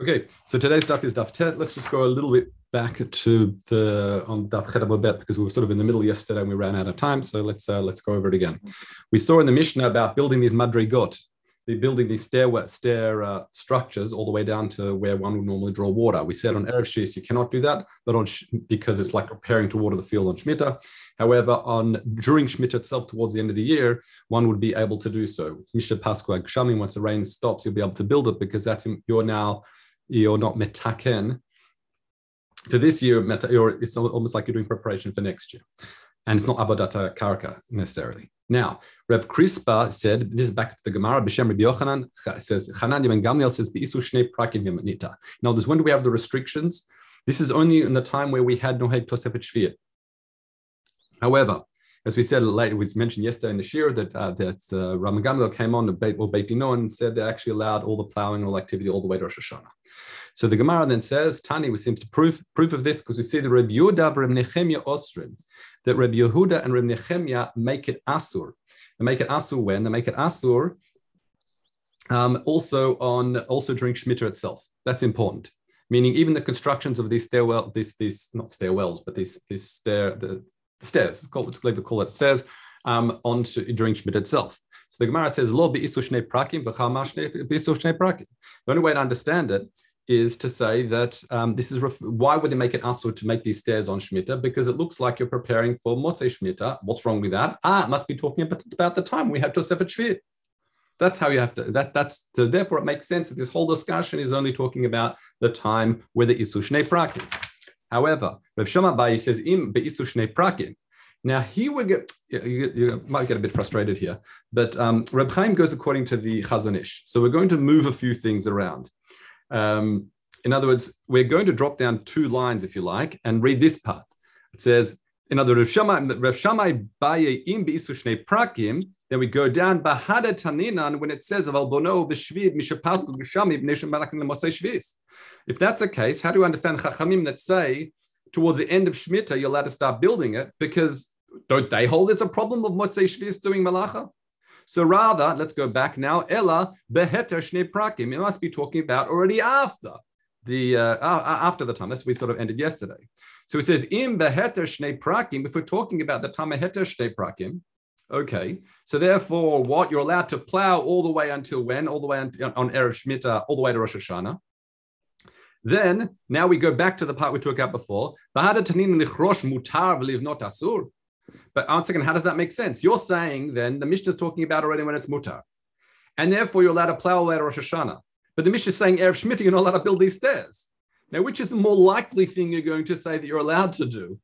Okay, so today's daf is daf tet. Let's just go a little bit back to the on daf chet because we were sort of in the middle yesterday and we ran out of time. So let's uh, let's go over it again. We saw in the Mishnah about building these madrigot, the building these stair stair uh, structures all the way down to where one would normally draw water. We said on erev shis you cannot do that, but on because it's like preparing to water the field on shmita. However, on during shmita itself, towards the end of the year, one would be able to do so. Mishnah Pasqua Gshamim, once the rain stops, you'll be able to build it because that's you're now you're not metaken. For this year, it's almost like you're doing preparation for next year. And it's not avadata karka necessarily. Now, Rev Crispa said, this is back to the Gemara, B'Shem Rabbi Yochanan, says, Hanan ben Gamliel says, shnei prakim. Now, this when do we have the restrictions? This is only in the time where we had no head tosefet shviyat. However, as we said later, we mentioned yesterday in the shir that uh, that uh, came on Beit or Beit Dino and said they actually allowed all the plowing all activity all the way to Rosh Hashanah. So the Gemara then says, Tani, we seems to prove proof of this because we see the Reb Yehuda Reb Nechemia Osrim, that Reb Yehuda and Reb Nechemia make it asur. They make it asur when they make it asur. Um, also on also during Shemitah itself. That's important. Meaning even the constructions of these stairwell, these these not stairwells, but these these stair the, the stairs. It's called, it's to call it stairs um, onto during Shemitah itself. So the Gemara says, "Lo prakim prakim." The only way to understand it is to say that um, this is ref- why would they make it asur to make these stairs on Shemitah? Because it looks like you're preparing for Motzei Shemitah. What's wrong with that? Ah, it must be talking about, about the time we have Tosefet Shvit. That's how you have to. That that's therefore it makes sense that this whole discussion is only talking about the time where the isu shnei prakim. However, Rav Bayi says im beisu shnei prakim. Now he would get you, you, might get a bit frustrated here, but um, Reb Chaim goes according to the Chazon Ish. So we're going to move a few things around. Um, in other words, we're going to drop down two lines, if you like, and read this part. It says, in other words, Rav Shammai baye im prakim. Then we go down bahada taninan when it says of albono b'shvid mishapasku b'shami b'neshim lemotzei shvis. If that's the case, how do you understand chachamim that say towards the end of Shemitah you're allowed to start building it because don't they hold there's a problem of motzei shvis doing malacha? So rather, let's go back now. Ella beheter shnei prakim. It must be talking about already after the uh, after the. That's we sort of ended yesterday. So it says im beheter shnei prakim. If we're talking about the time heter shnei prakim, okay. So therefore, what you're allowed to plow all the way until when? All the way on, on erev shmita, all the way to Rosh Hashanah. Then now we go back to the part we took out before. But once again, how does that make sense? You're saying then the Mishnah is talking about already when it's mutar. And therefore you're allowed to plow away Rosh Hashanah. But the Mishnah is saying Erev Shemitah, you're not allowed to build these stairs. Now, which is the more likely thing you're going to say that you're allowed to do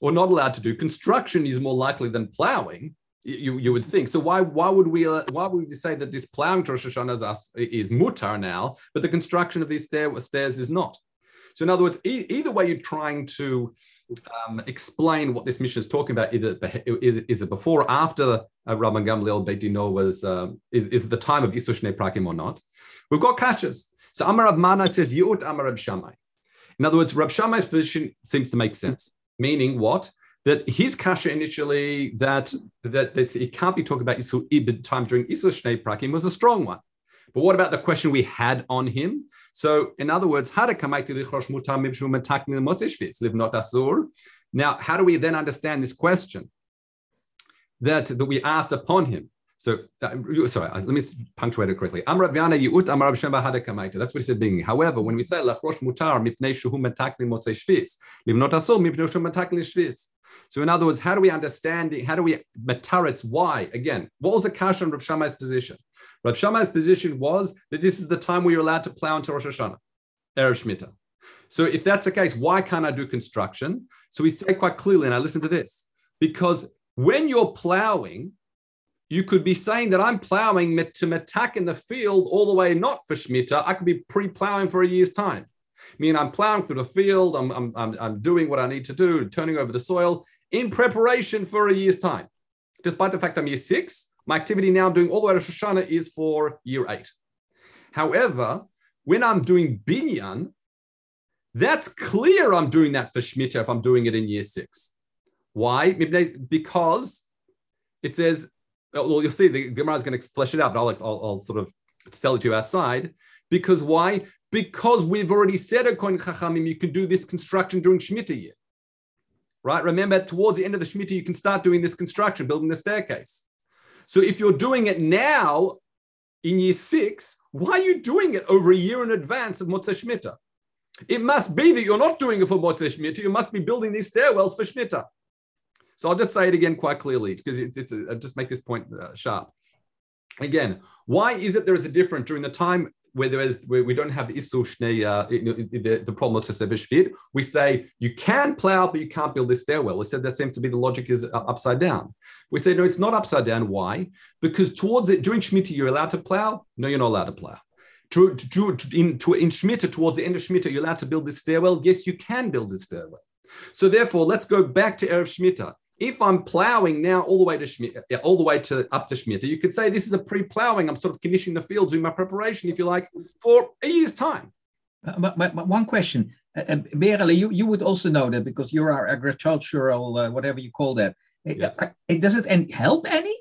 or not allowed to do? Construction is more likely than plowing. You, you would think so. Why why would we uh, why would we say that this plowing to Rosh Hashanah is, is mutar now, but the construction of these stair, stairs is not? So in other words, e- either way, you're trying to um, explain what this Mishnah is talking about. Is it, is, is it before or after uh, Rabban Gamliel Beit Dino was, um, is, is the time of Isushne Prakim or not? We've got kashas. So Amar Rab Mana says Yut Amar Rab Shammai. In other words, Rab Shammai's position seems to make sense. Meaning what? That his kasha initially that that, that it can't be talking about Isu time during Isushne Prakim was a strong one. But what about the question we had on him? So, in other words, how live not asur. Now, how do we then understand this question that, that we asked upon him? So, uh, sorry, uh, let me punctuate it correctly. That's what he said. Being, however, when we say lachrosh mutar mipnei motzei shvis, mipnei shvis. So, in other words, how do we understand it? How do we mataritz why? Again, what was the kash on Rav Shammai's position? Rav Shammai's position was that this is the time where you're allowed to plow into Rosh Hashanah, Erev Shemitah. So if that's the case, why can't I do construction? So we say quite clearly, and I listen to this, because when you're plowing, you could be saying that I'm plowing to attack in the field all the way not for Shemitah. I could be pre-plowing for a year's time. I mean, I'm plowing through the field, I'm, I'm, I'm, I'm doing what I need to do, turning over the soil in preparation for a year's time. Despite the fact I'm year six, my activity now I'm doing all the way to Rosh Hashanah is for year eight. However, when I'm doing binyan, that's clear I'm doing that for Shemitah if I'm doing it in year six. Why? Because it says, well, you'll see the Gemara is going to flesh it out, but I'll, I'll, I'll sort of tell it to you outside. Because why? Because we've already said, oh, according to Chachamim, you can do this construction during Shemitah year. Right? Remember, towards the end of the Shemitah, you can start doing this construction, building the staircase. So if you're doing it now in year six, why are you doing it over a year in advance of Motzei Shemitah? It must be that you're not doing it for Motzei Shemitah. You must be building these stairwells for Shemitah. So I'll just say it again quite clearly because it's, it's a, just make this point uh, sharp. Again, why is it there is a difference during the time where there is where we don't have the isu shnei, uh, the, the problem of shvit? We say you can plow, but you can't build this stairwell. We said that seems to be the logic is uh, upside down. We say no, it's not upside down. Why? Because towards it during Shemitah you're allowed to plow. No, you're not allowed to plow. To, to, in, to, in towards the end of Shemitah, you're allowed to build this stairwell. Yes, you can build this stairwell. So therefore, let's go back to Erev Shemitah if I'm plowing now all the way to Shemitah, all the way to up to Shemitah, you could say this is a pre-plowing. I'm sort of conditioning the field, doing my preparation, if you like, for a year's time. But, but, but one question, uh, uh Berele, you, you would also know that because you're our agricultural, uh, whatever you call that. Yes. Uh, it, does it help any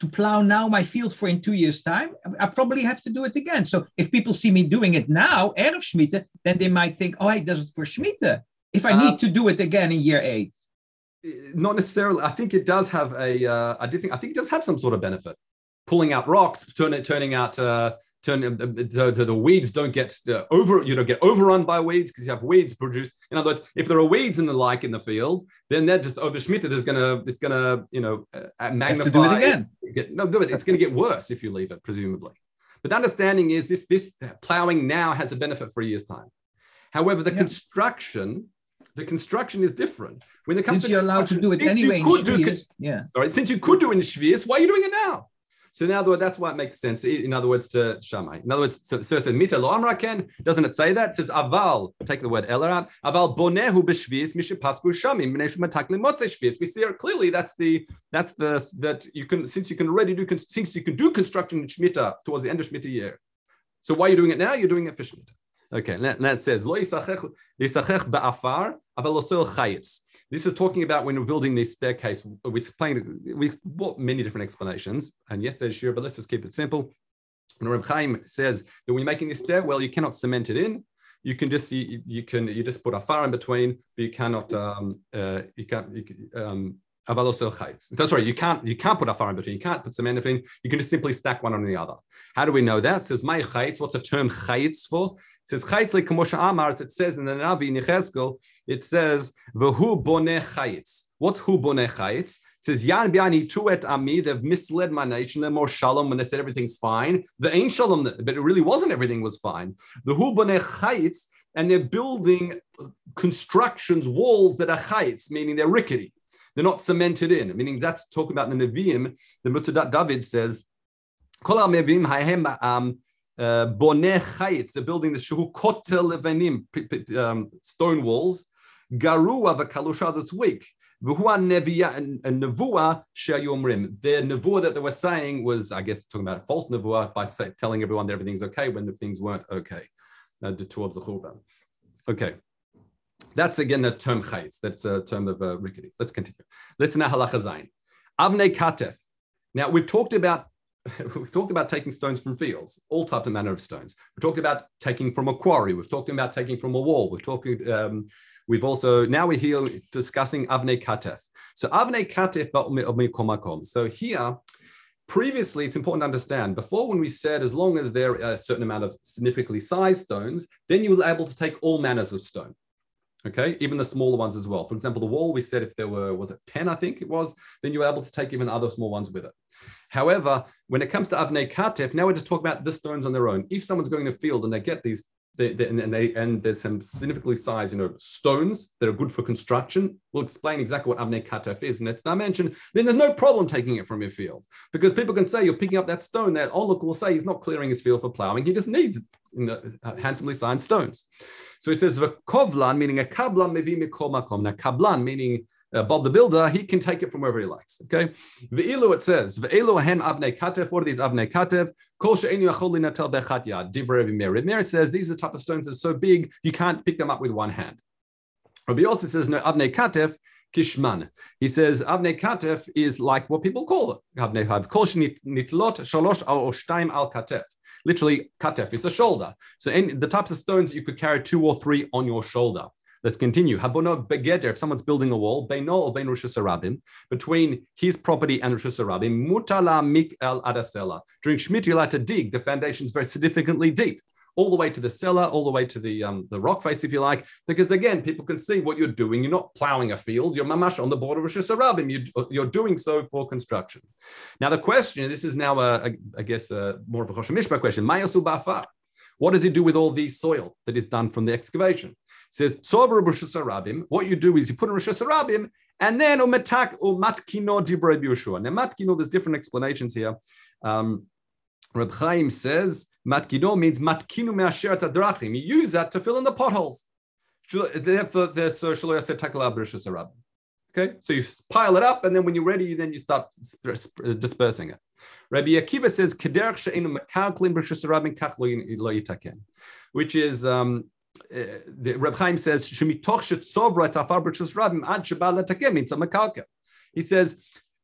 to plow now my field for in two years' time? I probably have to do it again. So if people see me doing it now, out of Shemitah, then they might think, oh, he does it for Shemitah. If I need to do it again in year eight not necessarily. I think it does have a. Uh, I did think. I think it does have some sort of benefit. Pulling out rocks, turning turning out. Uh, turn uh, so the, the weeds don't get uh, over. You don't get overrun by weeds because you have weeds produced. In other words, if there are weeds in the like in the field, then they're just over Schmidt. There's gonna. It's gonna. You know, uh, magnify. to do it again. Get, no, do it. It's going to get worse if you leave it, presumably. But the understanding is this: this plowing now has a benefit for a year's time. However, the yeah. construction the construction is different. When it comes since to you're allowed to do it anyway, you could do, yeah. Sorry, since you could do it in Shvius, why are you doing it now? So in other words, that's why it makes sense. In other words, to Shammai. In other words, so, so it says mita lo amraken. Doesn't it say that? It says aval. Take the word eler out. Aval bonehu b'shvius mishapasku shamim shvius. We see clearly. That's the that's the that you can since you can already do since you can do construction in shmita towards the end of shmita year. So why are you doing it now? You're doing it for shmita. Okay, and that, says. This is talking about when we're building this staircase. We explained we brought many different explanations, and yesterday's sure, but let's just keep it simple. When Reb Chaim says that when you're making this stairwell, you cannot cement it in. You can just you, you can you just put a far in between, but you cannot um, uh, you can't you, um, right. You can't you can't put a far in between. You can't put in between. You can just simply stack one on the other. How do we know that? It says my chayitz. What's the term chayitz for? It says chayitz like kamosha amar. It says in the Navi in Yechezkel. It says v'hu boneh chayitz. What's hu boneh chayitz? It says yan biani tuet ami. They've misled my nation. They're more shalom when they said everything's fine. The ain't shalom, but it really wasn't. Everything was fine. The hu boneh chayitz, and they're building constructions, walls that are chayitz, meaning they're rickety. They're not cemented in, meaning that's talking about the Nevi'im. The Metzudat David says, Kol Nevi'im hahem um, uh, boneh they're building the shehu kotel levanim, um, stone walls, garua v'kalusha, that's weak. V'hua nevuah sheyomrim. Their nevuah that they were saying was, I guess, talking about a false nevuah by telling everyone that everything's okay when the things weren't okay uh, towards the churban. Okay. That's again the term chayitz. That's a term of uh, rickety. Let's continue. Listen to halacha zayin. Avnei katef. Now we've talked about we've talked about taking stones from fields, all types of manner of stones. We've talked about taking from a quarry. We've talked about taking from a wall. We've talked. Um, we've also now we're here discussing avnei katef. So avnei katef komakom. So here. Previously, it's important to understand. Before, when we said as long as there are a certain amount of significantly sized stones, then you were able to take all manners of stone okay even the smaller ones as well. For example the wall we said if there were was it 10 i think it was then you were able to take even other small ones with it. However when it comes to avnei katef now we're just talking about the stones on their own. If someone's going to field and they get these they, they, and they and there's some significantly sized, you know, stones that are good for construction. We'll explain exactly what avnei katef is and in its dimension. Then there's no problem taking it from your field because people can say you're picking up that stone. That onlooker will say he's not clearing his field for plowing. He just needs you know, uh, handsomely sized stones. So it says kovlan, meaning a kablan mevi mikol makom. Now kablan meaning uh, Bob the Builder, he can take it from wherever he likes. Okay. Ve'ilu it says, Ve'ilu hen avnei katev. What are these avnei katev? Kol she'enu yachol linatel bechat yad. Divrei Meir. Meir says these are the type of stones that are so big you can't pick them up with one hand. Rabbi also says no avnei katev kishman. He says avnei katef is like what people call it. Avnei kol nitlot shalosh al oshtaim al katef. literally katef, it's a shoulder. So in the types of stones you could carry two or three on your shoulder. Let's continue. Habono begeder, if someone's building a wall, beino or bein Rosh between his property and Rosh Hashanah, mutala mik el adasela. During Shemitah, you like to dig the foundations very significantly deep all the way to the cellar, all the way to the um, the rock face, if you like, because again, people can see what you're doing. You're not plowing a field. You're mamash on the border of Shusarabim. You, you're doing so for construction. Now, the question, this is now, a, a, I guess, a, more of a Choshen Mishpat question. Mayasu bafar. What does he do with all the soil that is done from the excavation? Says, Rabim, what you do is you put in Rosh and then umetak umatkino divrei Yeshua. Now, matkino, there's different explanations here. Um, Reb Chaim says Matkino means matkinu me'asheret adrachim. You use that to fill in the potholes. Okay, so you pile it up, and then when you're ready, then you start dispersing it. Rabbi Akiva says, which is um, the Reb Chaim says, He says,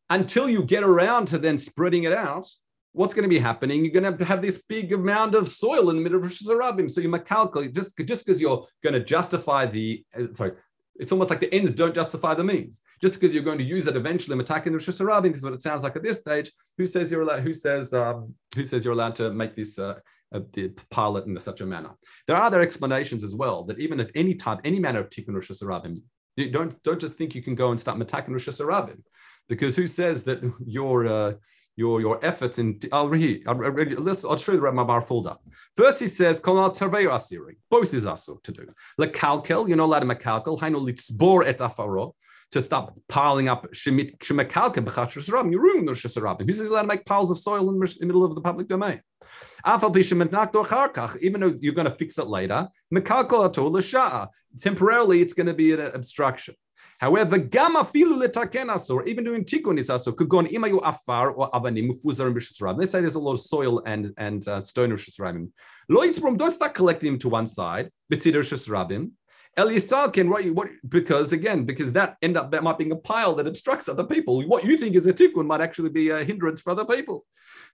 until you get around to then spreading it out, what's going to be happening? You're going to have, to have this big amount of soil in the middle of Rosh Hashanah. So you calculate just just because you're going to justify the uh, sorry, it's almost like the ends don't justify the means. Just because you're going to use it eventually, attacking the Rosh Hashanah is what it sounds like at this stage. Who says you're allowed? Who says um, who says you're allowed to make this? Uh, uh, the pilot in such a manner. There are other explanations as well that even at any type, any manner of tikkun Rosh Hashanah, don't don't just think you can go and start attacking Rosh Hashanah, because who says that your uh, your your efforts in I'll read let's I'll show you the Ramar folder. First he says Asiri. Both is also to do. Lekalkel, you're not allowed to mekalkel, Haino litzbor et afaro. To stop piling up shemit b'chashus rabim, you ruin the rabim. He's allowed to make piles of soil in the middle of the public domain. Even though you're going to fix it later, temporarily it's going to be an obstruction. However, gama filu letaken asur, even doing tikkun is asur. Kugon imayu afar or avanim mufuzar b'shusrabim. Let's say there's a lot of soil and and uh, stone b'shusrabim. Lo yitzbrom, don't start collecting them to one side. B'tzidor shusrabim. El Yisal can what, what because again because that end up that might being a pile that obstructs other people. What you think is a tikkun might actually be a hindrance for other people.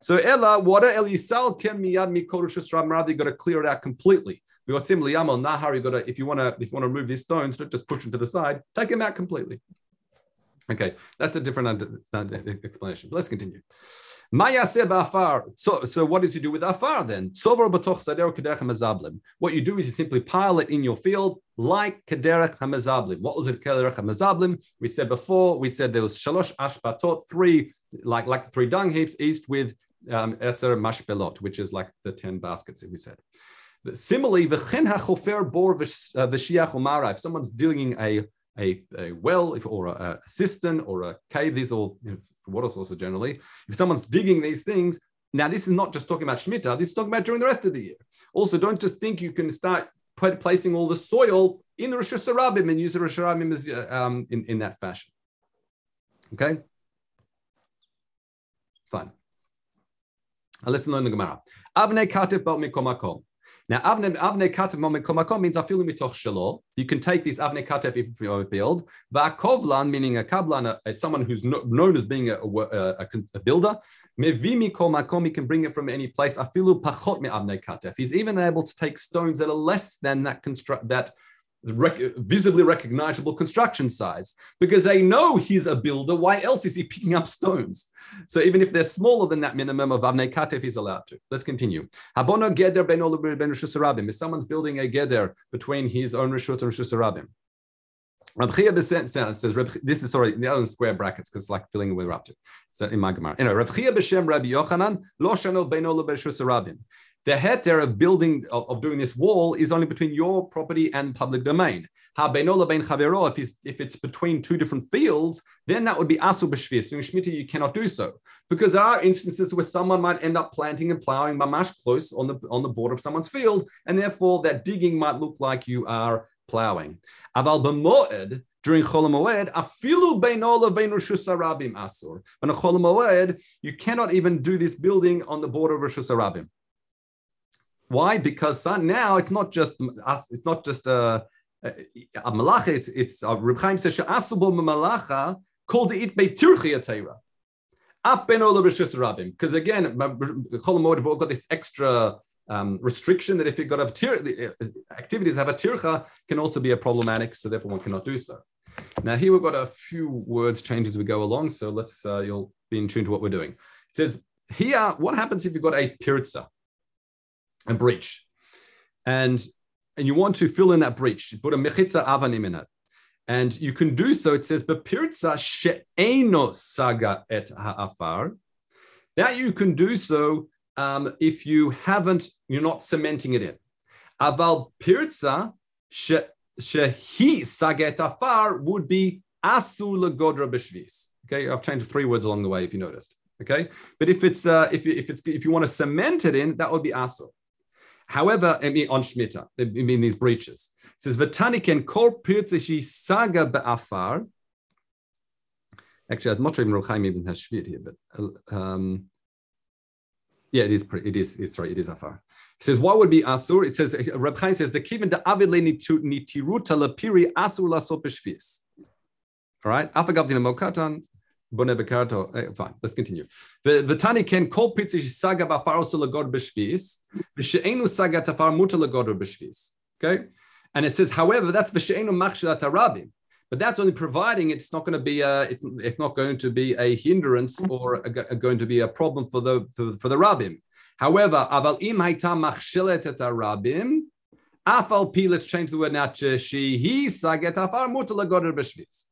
So Ella, what El Yisal can miyad mikol shusrabim. Rather, you got to clear it out completely. We got yamal nahar. You got to if you want to if you want to remove these stones, don't just push them to the side. Take them out completely. Okay, that's a different explanation. Let's continue. So, so what does he do with afar then? What you do is you simply pile it in your field like kederech hamazablim. What was it kederech hamazablim? We said before. We said there was shalosh ashbatot, three like like the three dung heaps, each with um, eser mashbelot, which is like the ten baskets. That we said. Similarly, v'chen hachofer bor v'shiach umara. If someone's digging a a, a well if, or a, a cistern or a cave, these all you know, water sources generally. If someone's digging these things, now this is not just talking about Shemitah, this is talking about during the rest of the year. Also, don't just think you can start put, placing all the soil in the Rosh Hashanah and use the Rosh Hashanah as, uh, um, in, in that fashion. Okay? Fine. Now let's learn the Gemara. Avnei katif bal mikomakom. Now, avne avne katev momekomakom means afilu mitoch shelo. You can take this avne katev if you're field. Va'kovlan, meaning a kablan, a, someone who's no, known as being a, a, a builder. Mevimi komakom, he can bring it from any place. Afilu pachot me avne katev. He's even able to take stones that are less than that construct that rec- visibly recognizable construction size because they know he's a builder. Why else is he picking up stones? So even if they're smaller than that minimum of Avnei Katef, he's allowed to. Let's continue. Habono Geder ben ben Rishus If someone's building a Geder between his own Rishut and Rishus Rabim. says, this is sorry, the other square brackets because it's like filling with up to. So in my Gemara. Anyway, Rav Chia b'Shem Rabbi Yochanan, lo shano beino le'beshus rabim. The heter of building of doing this wall is only between your property and public domain. If it's, if it's between two different fields, then that would be asu b'shvius. Doing shmita, you cannot do so because there are instances where someone might end up planting and plowing mamash close on the on the border of someone's field, and therefore that digging might look like you are plowing. Aval b'moed during Chol Moed, afilu beinola arabim asur. On a Chol Moed, you cannot even do this building on the border of Arabim. Why? Because now it's not just it's not just a, a, malacha. It's it's uh, Reb Chaim says she'asubo malacha called it beitirchi atera. Because again, we've got this extra um, restriction that if you've got a tir- uh, activities have a tircha can also be a problematic, so therefore one cannot do so. Now here we've got a few words change as we go along, so let's uh, you'll be in tune to what we're doing. It says here, what happens if you've got a pirza, a breach, and and you want to fill in that breach, put a mechitza avanim in it. And you can do so, it says, Bepirza she'eno saga et ha'afar. That you can do so um, if you haven't, you're not cementing it in. Aval pirza shehi saga et afar would be asu legodra b'shvis. Okay, I've changed three words along the way if you noticed. Okay, but if it's uh, if if it's if you want to cement it in, that would be asu. However, I mean on shmita, I mean these breaches. It says Vataniken kor pirtzishi saga be'afar. Actually, I'm not sure even Ruchaim even has shvit here, but um, yeah, it is. It is. It's right. It is afar. He says, what would be asur? It says, Reb Chaim says, the kiven the avile nitiruta lapiri asur lasop b'shvius. All right. Afagav dina mokatan. Eh, fine, let's continue. The Tani can call pitzi saga ba'faros lagod b'shvis, v'she'enu saga tafar muta lagod b'shvis. Okay, and it says, however, that's v'she'enu machshilat arabim, but that's only providing it's not going to be a, it, it's not going to be a hindrance or a, a, going to be a problem for the for, for the rabbim. However, aval im hayta machshilat et arabim, afal pi. Let's change the word now she he saga tafar muta lagod b'shvis.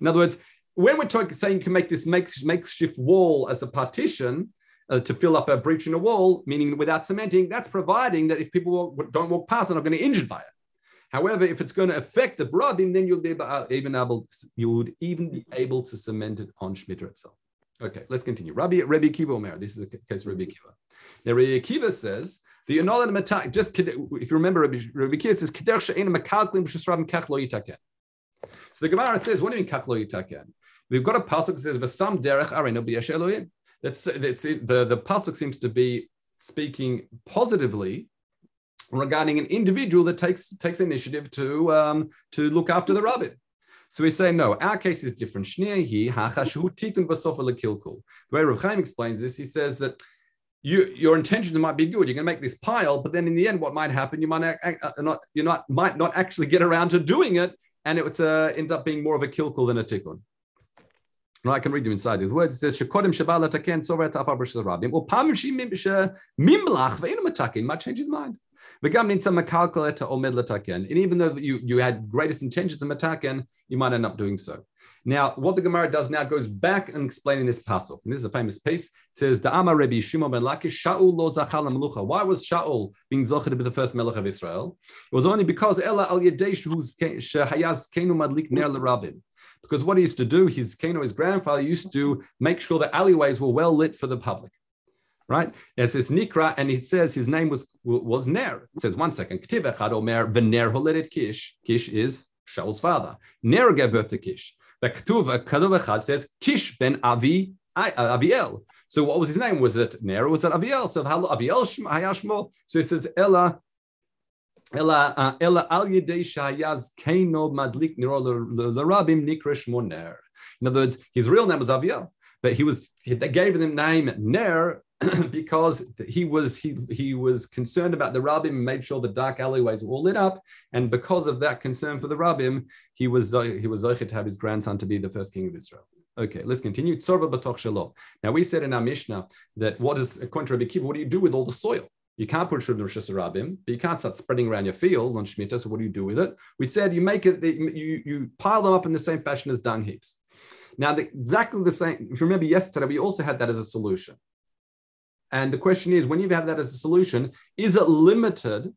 In other words, when we're talking, saying you can make this makeshift wall as a partition uh, to fill up a breach in a wall, meaning without cementing, that's providing that if people walk, don't walk past, they're not going to get injured by it. However, if it's going to affect the brabim, then you'll be uh, even able, you would even be able to cement it on Shemitah itself. Okay, let's continue. Rabbi Rabbi Kiva Omer. This is the case of Rabbi Kiva. Now Rabbi Kiva says the Yonol and Matak. Just if you remember, Rabbi, Rabbi Kiva says Keder She'ena Makalklim B'Shesrabim Kach Lo Yitaken. So the Gemara says, what do you mean Kach Lo Yitaken? We've got a pasuk that says "V'sam derech arenu b'yesh Elohim." That's that's it. the the pasuk seems to be speaking positively regarding an individual that takes takes initiative to um, to look after the rabbit. So we say no. Our case is different. The way Rav Chaim explains this, he says that you, your intentions might be good. You're going to make this pile, but then in the end, what might happen? You might uh, not you not might not actually get around to doing it, and it uh, ends up being more of a kilkul than a tikkun. I can read you inside these words. It says, "Shekodim shabala taken tzoret afar rabim." Upam mimlach ve'enu matakin. Might change his mind. V'gam nitza makalkal eta. And even though you, you had greatest intentions to mataken, you might end up doing so. Now, what the Gemara does now goes back and explaining this pasuk. And this is a famous piece. It says, "The Amar Rebbe Shimon ben Lakish Shaul lo zachal melucha." Why was Shaul being zocher to be the first melech of Israel? It was only because Ella al Yadesh who's shehayaz kenu madlik ner lerabim. Because what he used to do, his Kano, his grandfather used to make sure the alleyways were well lit for the public. Right? It says Nikra, and he says his name was was Ner. It says one second. Ktiv echad omer v'ner holedet Kish. Kish is Shaul's father. Ner gave birth to Kish. The Ketuv echad says Kish ben Avi uh, Aviel. So what was his name? Was it Ner was it Aviel? So Aviel Hayashmo. So he says Ella Uh. In other words, his real name was Aviel, but he was they gave him the name Ner because he was he he was concerned about the rabbim and made sure the dark alleyways were all lit up, and because of that concern for the rabbim, he was he was to have his grandson to be the first king of Israel. Okay, let's continue. Now we said in our Mishnah that what is according to Rabbi Kiva, what do you do with all the soil? You can't put Shub Rosh Hashanah but you can't start spreading around your field on Shemitah. So what do you do with it? We said you make it, you, you pile them up in the same fashion as dung heaps. Now, the, exactly the same, if you remember yesterday, we also had that as a solution. And the question is, when you have that as a solution, is it limited?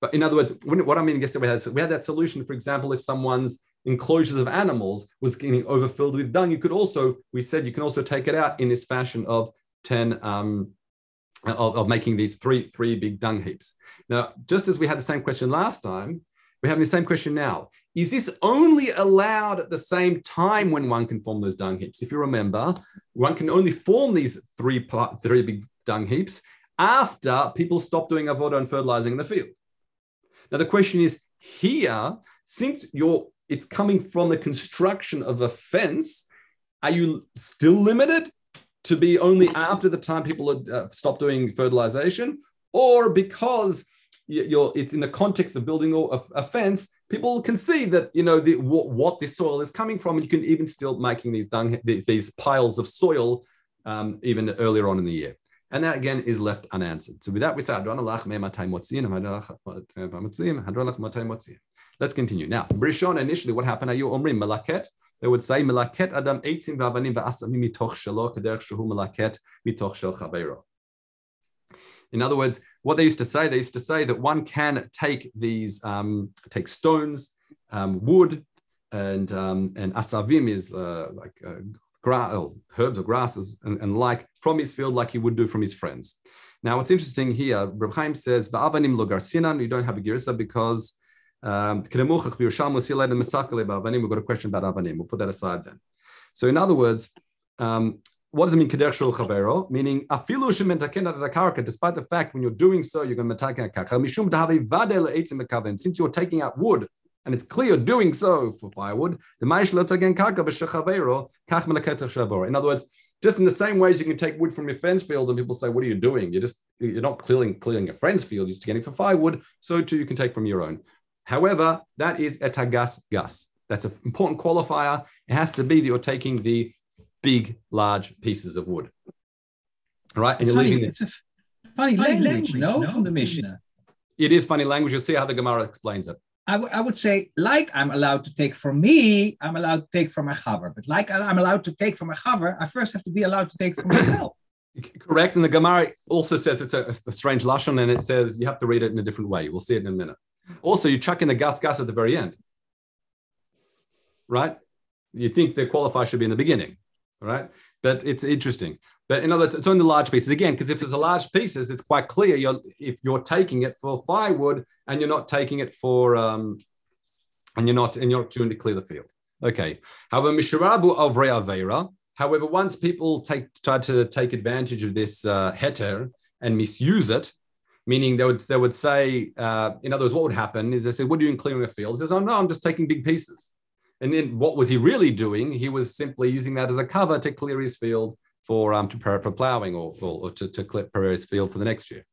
But in other words, what I mean yesterday, we had, we had that solution, for example, if someone's enclosures of animals was getting overfilled with dung, you could also, we said you can also take it out in this fashion of 10, um, of, of making these three, three big dung heaps. Now, just as we had the same question last time, we're having the same question now. Is this only allowed at the same time when one can form those dung heaps? If you remember, one can only form these three part, three big dung heaps after people stop doing avodah and fertilizing in the field. Now the question is here, since you're it's coming from the construction of a fence, are you still limited to be only after the time people had uh, stopped doing fertilization, or because you're it's in the context of building a, a fence, people can see that you know the, what, what this soil is coming from, and you can even still making these dung these piles of soil um, even earlier on in the year. And that again is left unanswered. So with that, we say, Let's continue. Now, Brishon, initially, what happened? Are you Omrim Malaket? They would say, Malaket Adam Eitzim Vavanim Mitoch Shelo Shehu Malaket Mitoch Shel Chabeiro. In other words, what they used to say, they used to say that one can take these, um, take stones, um, wood, and um, and asavim is uh, like uh, uh, herbs or grasses and, and, like from his field, like he would do from his friends. Now, what's interesting here, Reb Chaim says, "Va'avanim lo garsinan." You don't have a girsa because um, we've got a question about avanim. We'll put that aside then. So, in other words, um, what does it mean kedershul chavero? Meaning Despite the fact when you're doing so, you're going to metaken karka. Since you're taking out wood, and it's clear doing so for firewood, the karka. In other words, just in the same ways you can take wood from your friend's field, and people say, "What are you doing? You're just you're not clearing clearing your friend's field. You're just getting for firewood." So too, you can take from your own. However, that is etagas gas. That's an important qualifier. It has to be that you're taking the big, large pieces of wood. Right? And you're funny, leaving it's a funny, funny language, no, no, from the Mishnah. It is funny language. You'll see how the Gemara explains it. I, w- I would say, like I'm allowed to take from me, I'm allowed to take from my chaver. But like I'm allowed to take from my chaver, I first have to be allowed to take from myself. Correct. And the Gemara also says it's a, a, strange lashon, and it says you have to read it in a different way. We'll see it in a minute. Also, you chuck in the gas gas at the very end, right? You think the qualifier should be in the beginning right? But it's interesting. But in other words, it's only large pieces again, because if it's a large pieces, it's quite clear you're if you're taking it for firewood and you're not taking it for um, and you're not and you're not doing to clear the field. Okay. However, mishrabu of avera. However, once people take try to take advantage of this uh, heter and misuse it, meaning they would they would say, uh, in other words, what would happen is they said, "What are you doing clearing a field?" He says, "Oh no, I'm just taking big pieces." And then what was he really doing? He was simply using that as a cover to clear his field for um, to prepare for plowing or, or, or to, to prepare his field for the next year.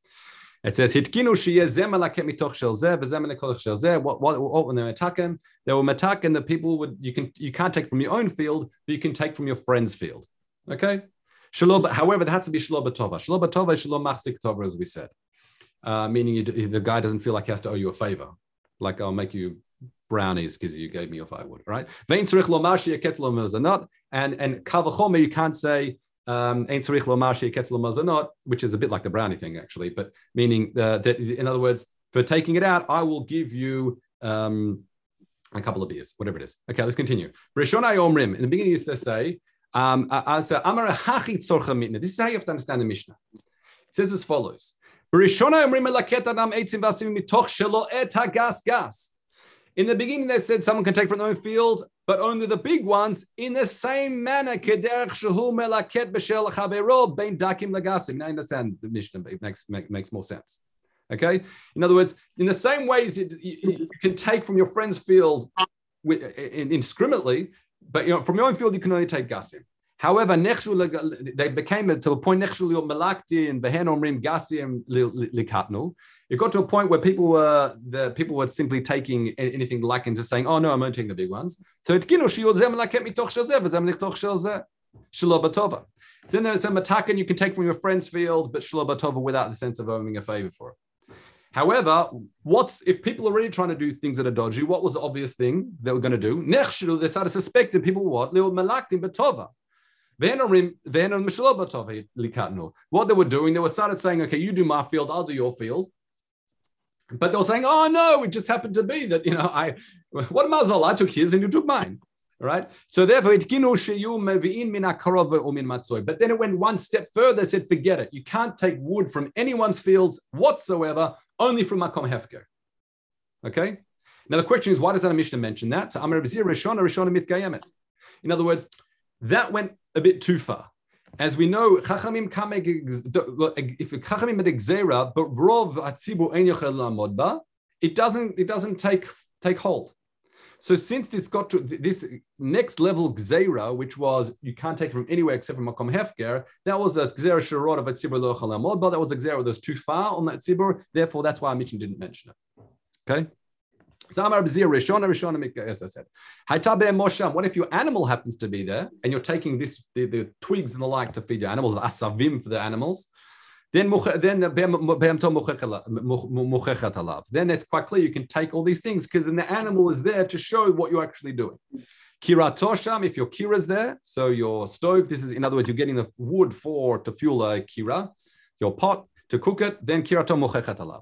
It says hitkinu mitoch shel zeh shel zeh. What what what when they were metaken? They were metaken that people would you can you can't take from your own field, but you can take from your friend's field. Okay. Shalom, however, it has to be shalom batova. Shalom batova is shalom machzik tova, as we said, uh, meaning you, the guy doesn't feel like he has to owe you a favor. Like I'll make you brownies because you gave me your firewood, right? And and kavachome, you can't say um, which is a bit like the brownie thing, actually, but meaning uh, that, in other words, for taking it out, I will give you um, a couple of beers, whatever it is. Okay, let's continue. Omrim, in the beginning, used to say, um, this is how you have to understand the Mishnah. It says as follows. In the beginning, they said someone can take from their own field, but only the big ones. In the same manner, Now, I understand the Mishnah, it makes, make, makes more sense. Okay? In other words, in the same ways you, you can take from your friend's field indiscriminately, but you know, from your own field, you can only take gasim. However, they became to a point melakti and behen omrim gasim likatnu. It got to a point where people were the people were simply taking anything like into saying, "Oh no, I'm only taking the big ones." So it kino shiyodzem laket mitoch shelzeh v'zem lichtoch shelzeh shalobatova. Then there's a matakan you can take from your friend's field, but shalobatova without the sense of owing a favor for it. However, what's if people are really trying to do things that are dodgy? What was the obvious thing they were going to do? They started suspecting people what little malaktim betova. What they were doing, they were started saying, okay, you do my field, I'll do your field. But they were saying, oh no, it just happened to be that, you know, I, what mazal, I took his and you took mine. All right. So therefore, it but then it went one step further, said, forget it. You can't take wood from anyone's fields whatsoever, only from Makom Hefker. Okay. Now the question is, why does that Mishnah mention that? So Amar In other words, that went a bit too far. As we know, Chachamim if Chachamim had exera, but Rov Atzibu Ein Yochel Lamod Ba, it doesn't it doesn't take take hold. So since this got to this next level gzeira, which was you can't take it from anywhere except from makom hefker, that was a gzeira shirot of a tzibur lo but that was a gzeira that's too far on that tzibur. Therefore, that's why Mishnah didn't mention it. Okay. As I said. Mosham. What if your animal happens to be there and you're taking this the, the twigs and the like to feed your animals, asavim for the animals? Then then then it's quite clear you can take all these things because then the animal is there to show what you're actually doing. Kira tosham, if your kira is there, so your stove, this is in other words, you're getting the wood for to fuel a kira, your pot to cook it, then kira to alav.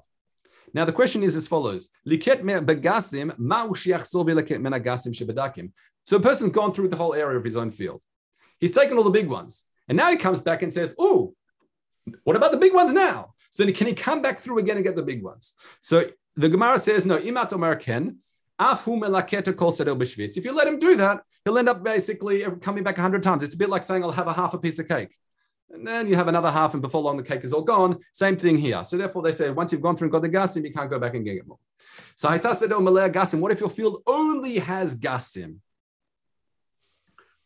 Now the question is as follows: begasim So a person's gone through the whole area of his own field. He's taken all the big ones, and now he comes back and says, "Oh, what about the big ones now? So can he come back through again and get the big ones? So the Gemara says, no, imat omer ken, if you let him do that, he'll end up basically coming back a hundred times. It's a bit like saying, I'll have a half a piece of cake. And then you have another half, and before long, the cake is all gone. Same thing here. So therefore, they say, once you've gone through and got the gasim, you can't go back and get more. So gasim. What if your field only has gasim?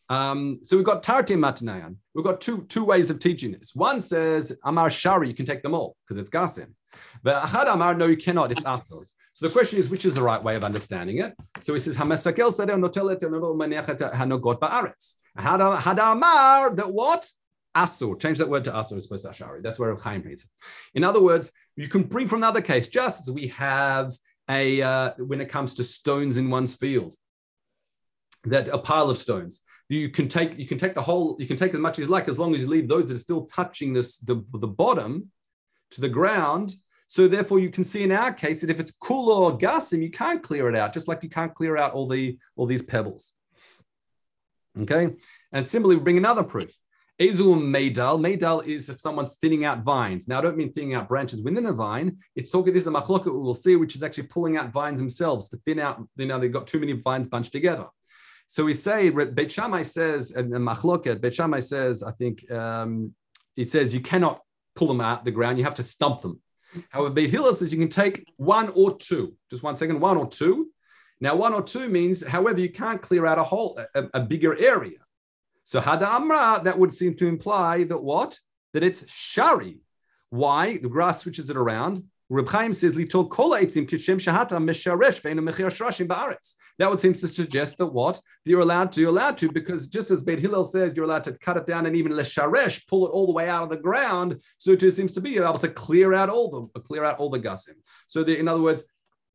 Um, so we've got Tartim Matanayan. We've got two, two ways of teaching this. One says Amar Shari, you can take them all because it's Gasim. But Achad Amar, no, you cannot, it's Asel. So the question is, which is the right way of understanding it? So he says, Hamasakel Sadeh Notelet Hanogot Ba'aretz. Had Amar, that what? Asur. Change that word to Asur as opposed to Ashari. That's where Chaim reads. In other words, you can bring from another case, just as we have a uh, when it comes to stones in one's field, that a pile of stones you can take you can take the whole you can take as much as you like as long as you leave those that are still touching this the, the bottom to the ground so therefore you can see in our case that if it's cool or gasim you can't clear it out just like you can't clear out all the all these pebbles okay and similarly we bring another proof Ezul Meidal. Meidal is if someone's thinning out vines. Now, I don't mean thinning out branches within a vine. It's talking, this is the machloka we will see, which is actually pulling out vines themselves to thin out, you know, they've got too many vines bunched together. So we say Beit Shammai says, and, and Machloket, Beit Shammai says, I think um, it says you cannot pull them out the ground, you have to stump them. However, Beit Hillel says you can take one or two. Just one second, one or two. Now, one or two means, however, you can't clear out a whole, a, a bigger area. So Hada Amra, that would seem to imply that what? That it's Shari. Why? The grass switches it around. Reb Chaim says, Litol kol kishem shahata mesharesh mechir shrashim ba'aretz that would seem to suggest that what that you're allowed to, you're allowed to, because just as Beit Hillel says, you're allowed to cut it down and even lesharesh, pull it all the way out of the ground. So it seems to be you're able to clear out all the clear out all the gusim. So the, in other words,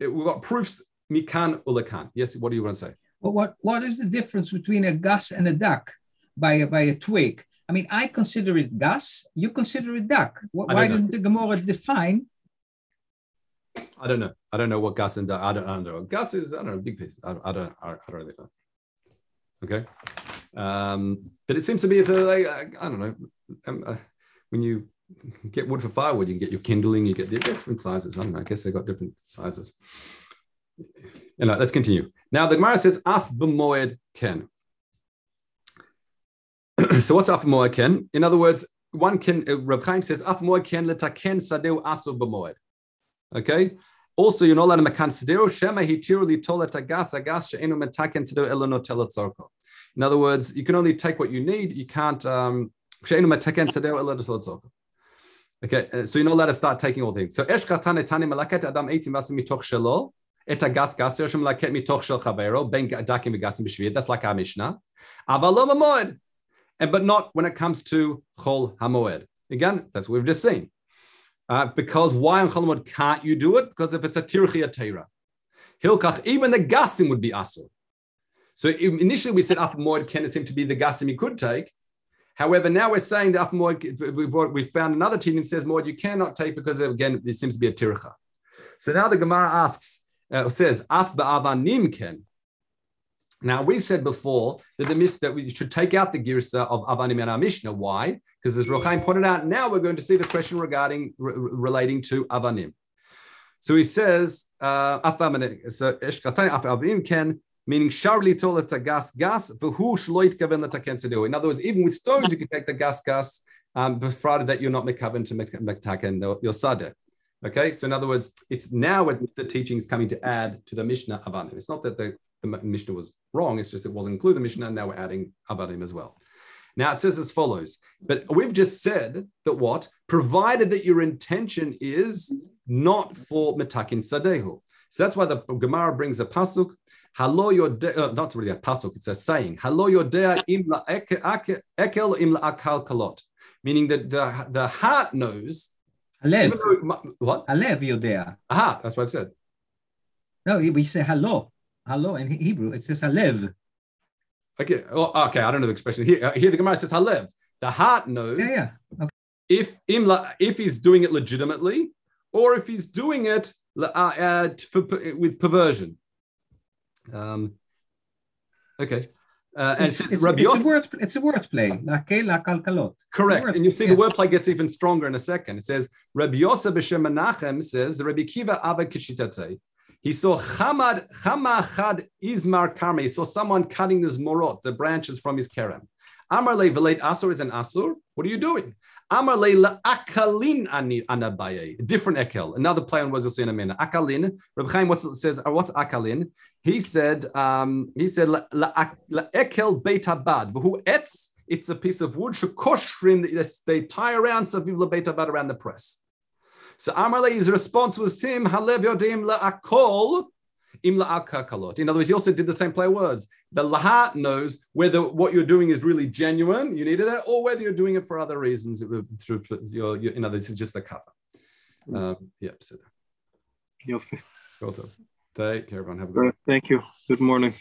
it, we've got proofs mikan ulakan. Yes, what do you want to say? Well, what what is the difference between a gus and a duck by a, by a twig? I mean, I consider it gas. You consider it duck. Why doesn't the Gemara define I don't know. I don't know what gas and I don't, I don't know. Gus is I don't know big piece. I, I don't I, I don't really know. Okay, um, but it seems to be if like I don't know um, uh, when you get wood for firewood, you can get your kindling. You get different sizes. I don't know. I guess they got different sizes. Anyway, let's continue. Now the Gemara says af b'moed ken. so what's af b'moed ken? In other words, one can. Uh, Reb Chaim says af b'moed ken letaken sadeu asu b'moed. Okay. Also, you're not allowed to sedero shema hitiru li tolet agas agas she'enu metaken sedero elono telotzorko. In other words, you can only take what you need. You can't um, she'enu metaken sedero elono telotzorko. Okay, uh, so you're not allowed to start taking all things. So esh katane tani malaket adam eitzim vasim mitoch shelo et agas gas yesh malaket mitoch shel chavero ben dakim begasim b'shviyah. That's like our Mishnah. Avalom hamoed, and but not when it comes to chol hamoed. Again, that's what we've just seen. Uh, because why on Cholamod can't you do it? Because if it's a tirchi Teira, Hilkach, even the gasim would be asur. So initially we said Afmoid can seem to be the gasim he could take. However, now we're saying that Afmoid, we found another team that says Moed you cannot take because again, it seems to be a tircha. So now the Gemara asks, uh, says, Af ba'avanim ken. Now we said before that the myth that we should take out the girsa of Avanim and our Mishnah. Why? Because as Rochaim pointed out, now we're going to see the question regarding relating to Avanim. So he says, uh, ken meaning sharli tolet gas gas v'hu shloit kaven letaken In other words, even with stones, you can take the gas gas, um, provided that you're not mekaven to metaken your sadeh. Okay, so in other words, it's now what the teaching is coming to add to the Mishnah Avanim. It's not that the the Mishnah was wrong. It's just it wasn't include the Mishnah, and now we're adding Avadim as well. Now it says as follows, but we've just said that what? Provided that your intention is not for metakin sadehu. So that's why the Gemara brings a pasuk. Halo yodea, uh, not really a pasuk, it's a saying. Halo yodea imla ekel imla akal kalot. Meaning that the, the heart knows. Alev. Though, what? Alev yodea. Aha, that's what I said. No, we say hello. Hello in Hebrew, it says halev. Okay. Oh, okay. I don't know the expression. Here, uh, here the Gemara says halev. The heart knows. Yeah, yeah. Okay. If imla, if he's doing it legitimately, or if he's doing it uh, uh, for, with perversion. Um, okay. Uh, and it's, it's, it's, it's, a word, it's a wordplay. Correct. Word, and you see yeah. the wordplay gets even stronger in a second. It says, Rabbi Yosef b'Shem Menachem says, Rabbi Kiva Abba Kishitate. He saw Chamad, Chamachad Izmar Karme. He saw someone cutting the zmorot, the branches from his kerem. Amar le asur is an asur. What are you doing? Amar le akalin anabaye. Different ekel. Another play on words you'll see in a minute. Akalin. Rabbi Chaim what's says? What's akalin? He said. Um, he said la, ekel beit abad. Who etz? It's a piece of wood. Shekoshrin. They tie around saviv la beit abad around the press. So Amarle's response was him halev yodim la'akol. In other words, he also did the same play words. The lahat knows whether what you're doing is really genuine, you needed it, or whether you're doing it for other reasons. Through your, your, in other words, this is just the cover. Um, yep. So. Take care, everyone. Have a good. Thank you. Good morning.